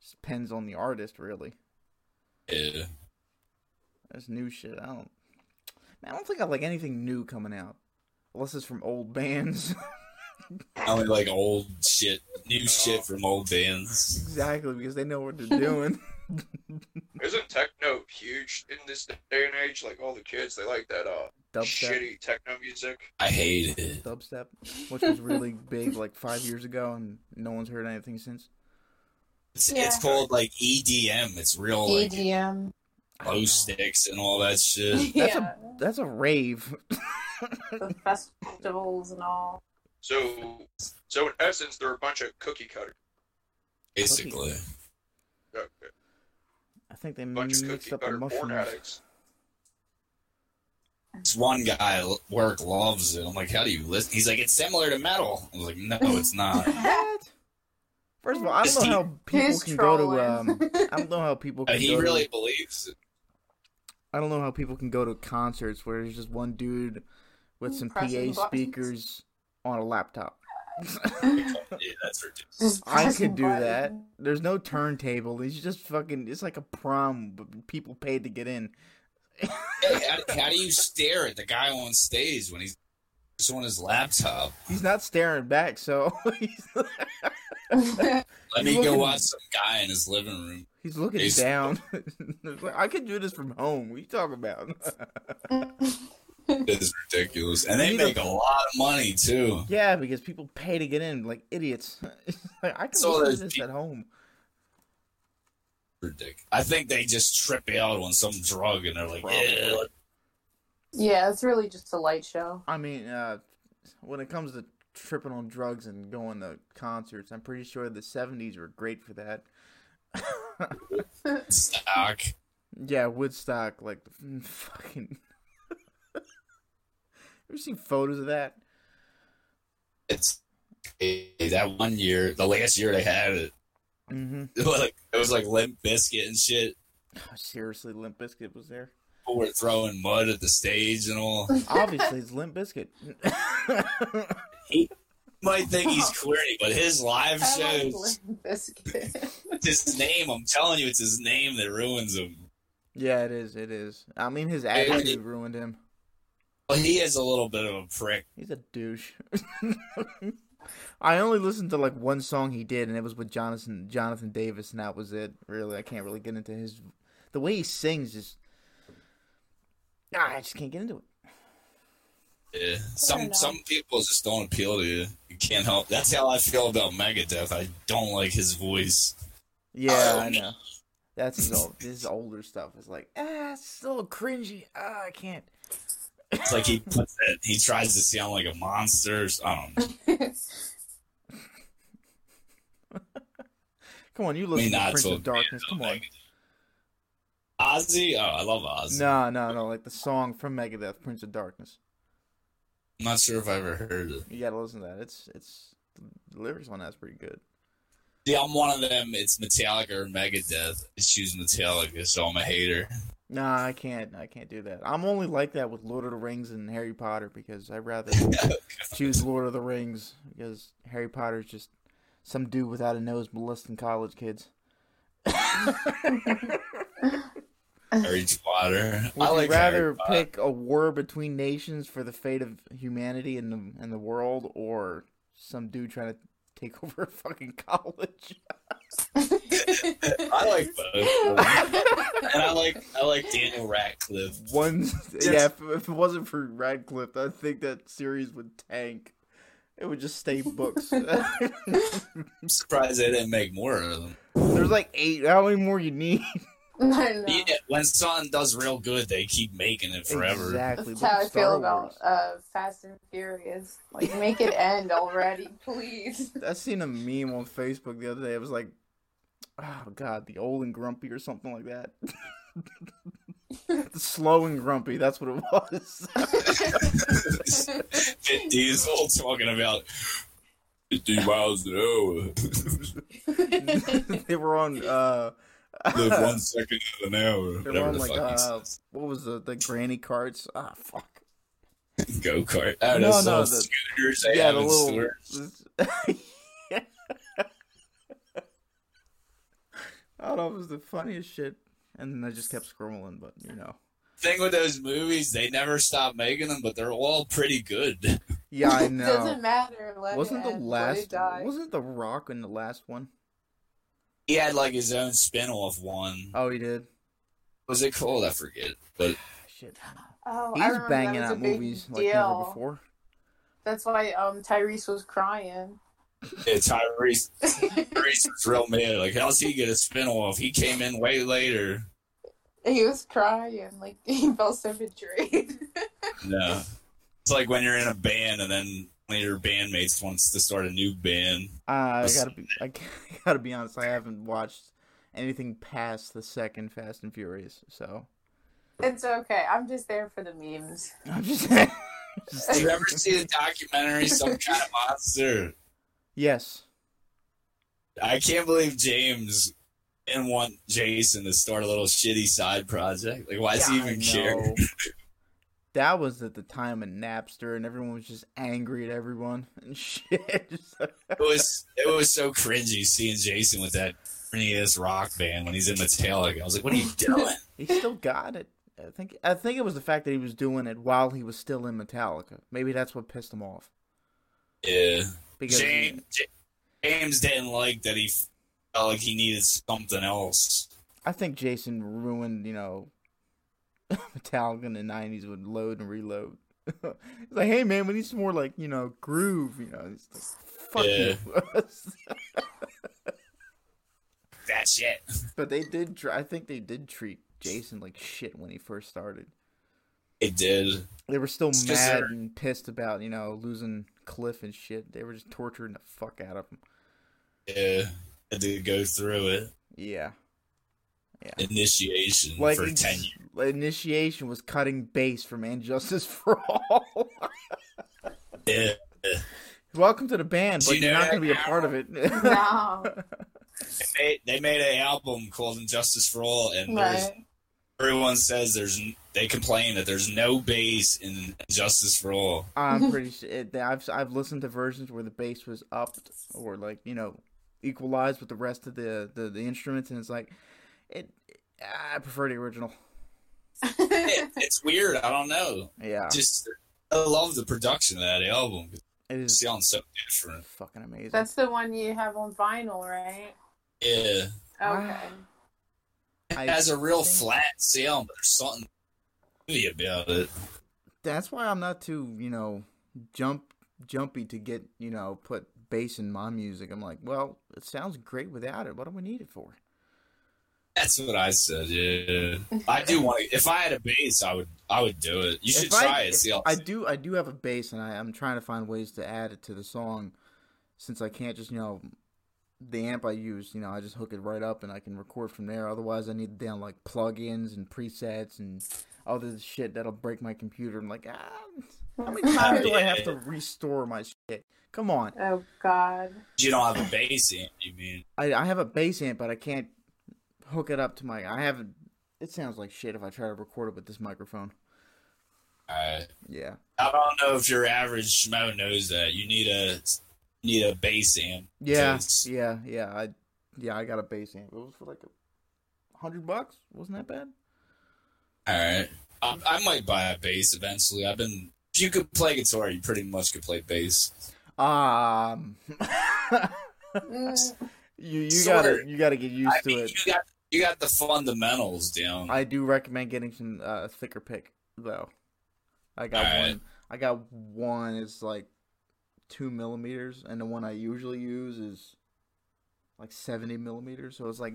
Just depends on the artist, really. Yeah. There's new shit. I don't. Man, I don't think I like anything new coming out, unless it's from old bands. I only like old shit, new shit from old bands. exactly, because they know what they're doing. Isn't techno huge in this day and age? Like all the kids, they like that uh Dubstep, shitty techno music. I hate it. dubstep, which was really big like five years ago, and no one's heard anything since. It's, Yeah. it's called like EDM. It's real like EDM. glow sticks and all that shit. That's yeah, a that's a rave. the festivals and all. So, so in essence, they're a bunch of cookie cutter, Basically, okay, I think they bunch of cookie up the cutter porn mushrooms. addicts. this one guy at work loves it. I'm like, how do you listen? He's like, it's similar to metal. I was like, no, it's not. What? First of all, I don't know how people can go to. Um, I don't know how people Uh, can he go really to. believes it. I don't know how people can go to concerts where there's just one dude with some PA Pressing buttons. speakers on a laptop. Yeah, that's ridiculous. I could do that. There's no turntable. It's just fucking. It's like a prom, but people paid to get in. Hey, how, how do you stare at the guy on stage when he's just on his laptop? He's not staring back, so he's, Let me He's go looking- watch some guy in his living room. he's looking He's- down. I could do this from home. What are you talking about? It is ridiculous, and they make a lot of money too. yeah, because people pay to get in like idiots. like, I can So listen to this peop- at home. Ridiculous. I think they just trip out on some drug, and they're like, Probably. yeah, yeah, it's really just a light show. I mean, uh, when it comes to tripping on drugs and going to concerts, I'm pretty sure the '70s were great for that. stock. yeah, Woodstock, like mm, fucking. Ever seen photos of that? It's that one year, the last year they had it. Mm-hmm. It was like it was like Limp Bizkit and shit. Seriously, Limp Bizkit was there. People were throwing mud at the stage and all. Obviously, it's Limp Bizkit. he might think he's corny, but his live I like shows, Limp his name, I'm telling you, it's his name that ruins him. yeah, it is. It is. I mean, his attitude ruined him. Well, he is a little bit of a prick. He's a douche. I only listened to like one song he did, and it was with Jonathan Jonathan Davis, and that was it. Really, I can't really get into his the way he sings. Just ah, I just can't get into it. Yeah. Some some people just don't appeal to you. You can't help. That's how I feel about Megadeth. I don't like his voice. Yeah, Oh, I know. That's his old, his older stuff. Is like ah, it's still cringy. Ah, I can't. It's like he puts it. He tries to sound like a monster. I don't know. Come on, you I listen mean, to Prince of Darkness. Come on. Ozzy. Oh, I love Ozzy. No, no, no. Like the song from Megadeth, Prince of Darkness. I'm not sure if I ever heard it. You gotta listen to that. It's it's the lyrics on that's pretty good. Yeah, I'm one of them. It's Metallica or Megadeth. I choose Metallica, so I'm a hater. Nah, I can't. I can't do that. I'm only like that with Lord of the Rings and Harry Potter because I'd rather choose Lord of the Rings because Harry Potter's just some dude without a nose molesting college kids. Harry Potter. Would I you rather pick a war between nations for the fate of humanity and the and the world, or some dude trying to take over a fucking college? I like both, and I like I like Daniel Radcliffe. One, yeah. If, if it wasn't for Radcliffe, I think that series would tank. It would just stay books. I'm surprised they didn't make more of them. There's like eight. How many more you need? I know. Yeah, when something does real good, they keep making it forever. Exactly. That's Look how at I Star feel about uh, Fast and Furious. Like, make it end already, please. I seen a meme on Facebook the other day. It was like, oh god, the old and grumpy or something like that. the slow and grumpy. That's what it was. Vin Diesel talking about 50 miles an hour. they were on. uh Live one second in an hour. They were Whatever on the like uh, what was the the granny carts? Ah, fuck. Go kart. Oh, No, those no, the- scooters they yeah, have the little. stores. I don't know. It was the funniest shit, and then I just kept scrolling. But you know, Thing with those movies, they never stop making them, but they're all pretty good. yeah, I know. Doesn't matter. Let Wasn't it the end, last? Wasn't the Rock in the last one? He had like his own spin-off one. Oh, he did. What was it called? I forget. But Shit, Oh, I he's remember banging that was out a big movies deal. like never before. That's why um Tyrese was crying. yeah, Tyrese, Tyrese was real mad. Like, how's he get a spin-off? He came in way later. He was crying, like he felt so betrayed. No. It's like when you're in a band and then one of your bandmates wants to start a new band. Uh, I gotta be. I gotta be honest. I haven't watched anything past the second Fast and Furious, so it's okay. I'm just there for the memes. I'm just. just Did you ever see the documentary Some Kind of Monster? yes. I can't believe James didn't want Jason to start a little shitty side project. Like, why does he Yeah, I even care? That was at the time of Napster, and everyone was just angry at everyone and shit. It was it was so cringy seeing Jason with that ass rock band when he's in Metallica. I was like, what are you doing? he still got it. I think. I think it was the fact that he was doing it while he was still in Metallica. Maybe that's what pissed him off. yeah. Because James, James didn't like that he felt like he needed something else. I think Jason ruined, you know, Metallica in the '90s would Load and Reload. He's like, hey man, we need some more like you know groove. You know, it's like, fuck Yeah. you. That shit. but they did. I think they did treat Jason like shit when he first started. It did. They were still It's mad and pissed about you know losing Cliff and shit. They were just torturing the fuck out of him. Yeah. Had did go through it. Yeah, Initiation like for ex- 10 years. initiation was cutting bass from And Justice for All. Yeah. Welcome to the band, but you you're not going to be a part of it. No, They made, they made an album called Injustice for All, and there's, right. everyone says there's they complain that there's no bass in Injustice for All. I'm pretty sure it, I've I've listened to versions where the bass was upped or like you know equalized with the rest of the the, the instruments, and it's like it. I prefer the original. It- it's weird. I don't know. Yeah, Just I love the production of that album. it It is sounds so different. fucking amazing. That's the one you have on vinyl, right? Yeah. Okay. It I has a real think- flat sound, but there's something heavy about it. That's why I'm not too you know jump jumpy to get you know put bass in my music. I'm like, well, it sounds great without it. What do we need it for? That's what I said. Yeah, I do want to. If I had a bass, I would. I would do it. You should If I- try it. See I do I do have a bass and I, I'm trying to find ways to add it to the song since I can't just, you know, the amp I use, you know, I just hook it right up and I can record from there. Otherwise I need to down like plugins and presets and all this shit that'll break my computer. I'm like, ah, how many times do I have to restore my shit? Come on. Oh God. You don't have a bass amp. You mean? I I have a bass amp but I can't hook it up to my I haven't it sounds like shit if I try to record it with this microphone. I Yeah. I don't know if your average schmo knows that. You need a need a bass amp. Yeah, yeah, yeah. I yeah, I got a bass amp. It was for like a hundred bucks. Wasn't that bad? All right. I, I might buy a bass eventually. I've been. If you could play guitar, you pretty much could play bass. Um, you you Sort gotta you gotta get used I to mean, it. you got you got the fundamentals down. I do recommend getting some uh, thicker pick though. I got Alright. one. I got one. It's like two millimeters, and the one I usually use is like seventy millimeters. So it's like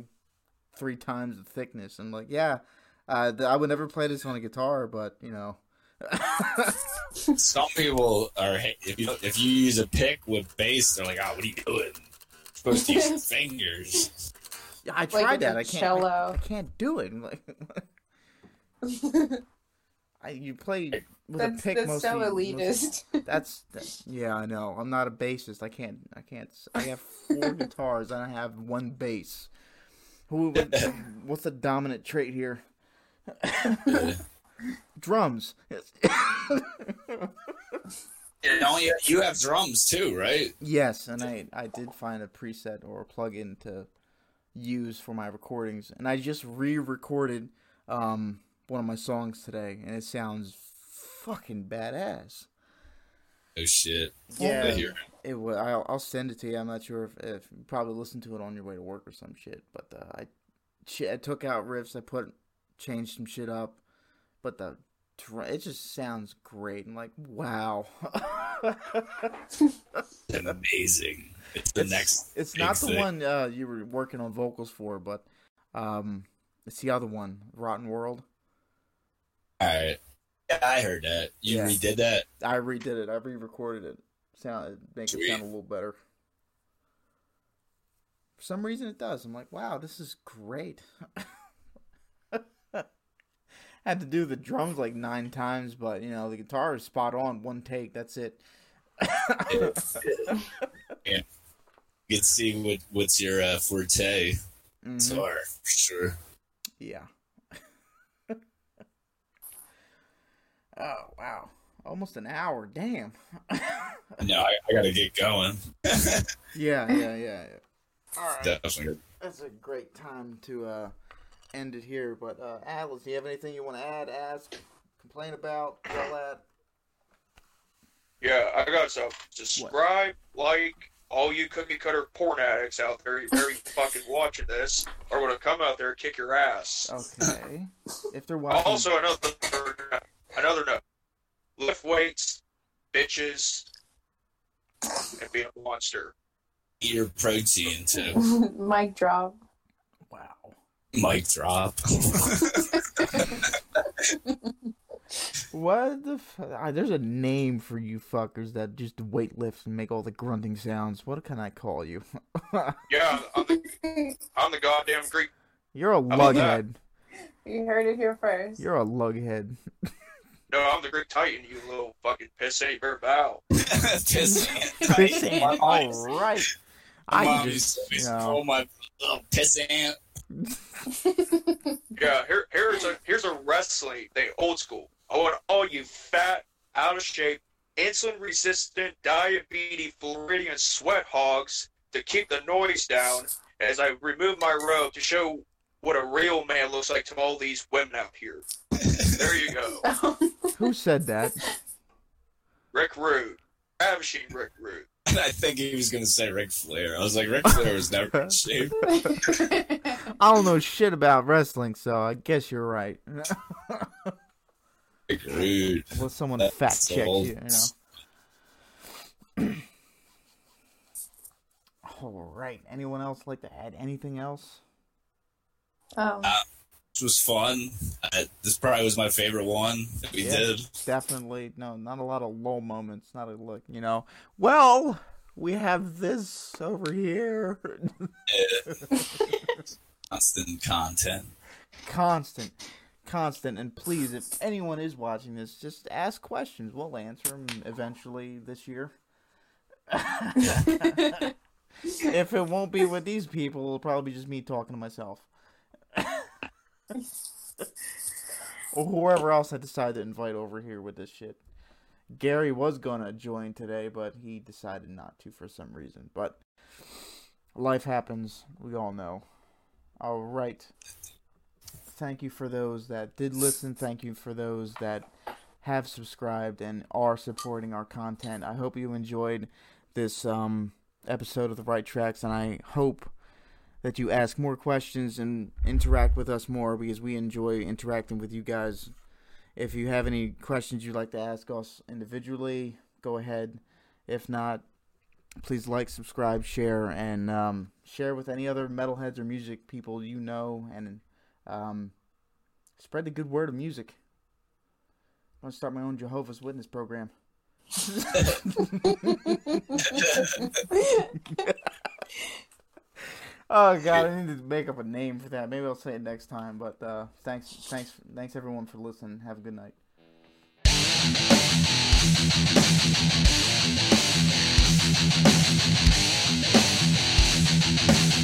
three times the thickness. And like, yeah, uh, th- I would never play this on a guitar, but you know. Some people are if you if you use a pick with bass, they're like, "Oh, what are you doing? You're supposed to use your fingers." Yeah, I tried with that. I can't. I, cello. I can't do it. Like, I, you play with that's a pick that's most so of you- most- elitist. That's that, yeah, I know. I'm not a bassist. I can't. I can't. I have four guitars and I have one bass. Who? What's the dominant trait here? Drums. You, know, you, you have drums too, right? yes, and I I did find a preset or a plugin to use for my recordings, and I just re-recorded um one of my songs today, and it sounds fucking badass. Oh shit! Yeah. Hear it. Will. I'll, I'll send it to you. I'm not sure if, if you probably listen to it on your way to work or some shit. But uh, I, shit, I took out riffs. I put changed some shit up, but the it just sounds great. I'm like, wow. amazing. It's the next. It's not the thing. one uh, you were working on vocals for, but um, it's the other one, Rotten World. All right. Yeah, I heard that. You Yeah. redid that. I redid it. I re-recorded it. Sound make it sound a little better. For some reason, it does. I'm like, wow, this is great. Had to do the drums like nine times, but you know the guitar is spot on. One take, that's it. Yeah, you can see what what's your uh, forte. Mhm. Guitar, for sure. Yeah. oh wow, almost an hour. Damn. No, I, I gotta get going. yeah, yeah, yeah. yeah. All right. Definitely. That's a great time to uh, end it here. But uh, Atlas, do you have anything you want to add, ask, complain about, yell at? Yeah, I got some. Subscribe, like, all you cookie cutter porn addicts out there, are you fucking watching this, are gonna come out there and kick your ass. Okay. if they're watching, Also, another another note: lift weights, bitches, and be a monster. Eat your protein too. Mic drop. Wow. Mic drop. What the? F- ah, there's a name for you fuckers that just weight lift and make all the grunting sounds. What can I call you? Yeah, I'm the, I'm the goddamn Greek. You're a about lughead. You heard it here first. You're a lughead. No, I'm the Greek Titan. You little fucking pissant. You better bow. Piss Piss ant. ant. My All mom- right. my I mom just, you know. call my little piss ant. Yeah, here, here's a here's a wrestling thing, old school. I want all you fat, out of shape, insulin resistant, diabetes, Floridian sweat hogs to keep the noise down as I remove my robe to show what a real man looks like to all these women out here. There you go, Who said that? Rick Rude, ravishing Rick Rude. I think he was gonna say Ric Flair. I was like, Ric Flair was never in shape. I don't know shit about wrestling, so I guess you're right. Rick Rude. Will someone That's fact check old. you? You know. All right. Anyone else like to add anything else? um, This was fun. Uh, this probably was my favorite one that we Yeah. did. Definitely. No, not a lot of low moments. Not a look. You know. Well, we have this over here. Constant content. constant constant and please if anyone is watching this just ask questions we'll answer them eventually this year if it won't be with these people it'll probably be just me talking to myself or whoever else i decide to invite over here with this shit. Gary was gonna join today but he decided not to for some reason. But life happens. We all know. All right. Thank you for those that did listen. Thank you for those that have subscribed and are supporting our content. I hope you enjoyed this um, episode of the Right Tracks, and I hope that you ask more questions and interact with us more because we enjoy interacting with you guys. If you have any questions you'd like to ask us individually, go ahead. If not, please like, subscribe, share, and um, share with any other metalheads or music people you know, and um, spread the good word of music. I'm gonna start my own Jehovah's Witness program. oh god, I need to make up a name for that. Maybe I'll say it next time. But uh, thanks, thanks, thanks everyone for listening. Have a good night. Thank